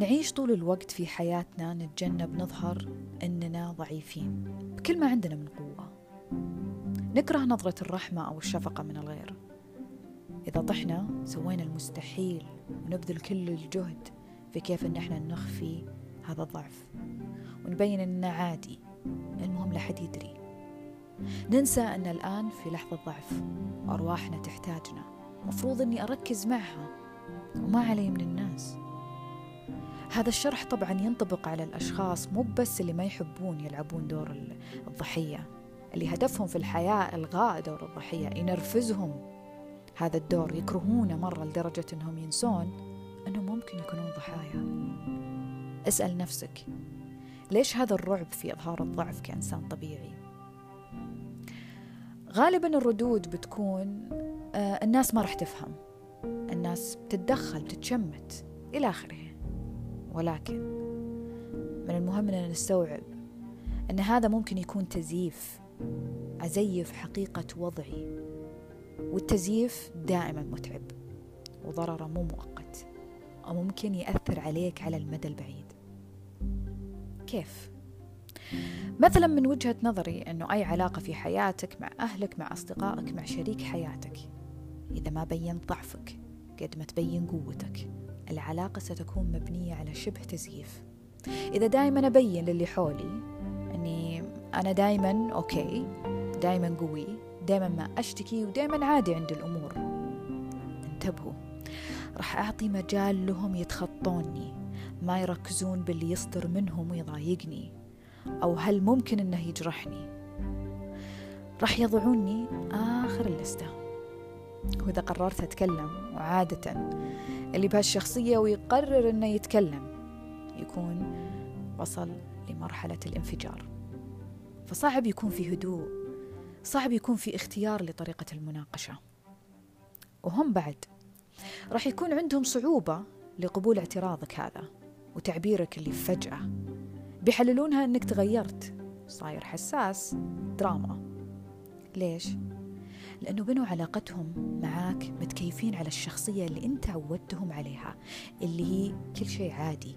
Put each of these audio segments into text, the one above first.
نعيش طول الوقت في حياتنا نتجنب نظهر إننا ضعيفين. بكل ما عندنا من قوة. نكره نظرة الرحمة أو الشفقة من الغير. إذا طحنا سوينا المستحيل ونبذل كل الجهد في كيف إن إحنا نخفي هذا الضعف. ونبين إنه عادي المهم لا حد يدري. ننسى أن الآن في لحظة ضعف وأرواحنا تحتاجنا. مفروض أني أركز معها وما علي من الناس. هذا الشرح طبعا ينطبق على الأشخاص مو بس اللي ما يحبون يلعبون دور الضحية. اللي هدفهم في الحياة إلغاء دور الضحية ينرفزهم. هذا الدور يكرهونه مرة لدرجة أنهم ينسون أنهم ممكن يكونون ضحايا. اسأل نفسك ليش هذا الرعب في إظهار الضعف كإنسان طبيعي؟ غالبا الردود بتكون آه الناس ما راح تفهم. الناس بتتدخل بتتشمت إلى آخره. ولكن من المهم أننا نستوعب أن هذا ممكن يكون تزييف أزيف حقيقة وضعي والتزييف دائما متعب وضرره مو مؤقت وممكن يأثر عليك على المدى البعيد كيف؟ مثلا من وجهة نظري أنه أي علاقة في حياتك مع أهلك مع أصدقائك مع شريك حياتك إذا ما بينت ضعفك قد ما تبين قوتك العلاقة ستكون مبنية على شبه تزييف. إذا دائما أبين للي حولي أني أنا دائما أوكي دائما قوي دائما ما أشتكي ودائما عادي عند الأمور. انتبهوا راح أعطي مجال لهم يتخطوني ما يركزون باللي يصدر منهم ويضايقني أو هل ممكن أنه يجرحني. راح يضعوني آخر اللستة. وإذا قررت أتكلم وعادة اللي بهالشخصية ويقرر أنه يتكلم يكون وصل لمرحلة الانفجار. فصعب يكون في هدوء صعب يكون في اختيار لطريقة المناقشة. وهم بعد راح يكون عندهم صعوبة لقبول اعتراضك هذا وتعبيرك اللي فجأة بيحللونها إنك تغيرت. صاير حساس دراما. ليش؟ لأنه بنوا علاقتهم معاك متكيفين على الشخصية اللي أنت عودتهم عليها اللي هي كل شيء عادي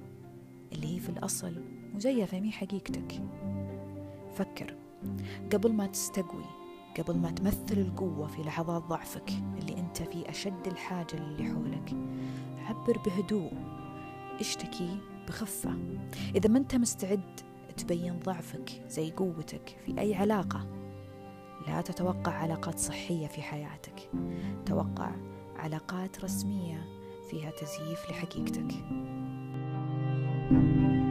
اللي هي في الأصل مزيفة مي حقيقتك. فكر قبل ما تستقوي قبل ما تمثل القوة في لحظات ضعفك اللي أنت في أشد الحاجة للي حولك عبر بهدوء اشتكي بخفة. إذا ما أنت مستعد تبين ضعفك زي قوتك في أي علاقة لا تتوقع علاقات صحية في حياتك. توقع علاقات رسمية فيها تزييف لحقيقتك. thank you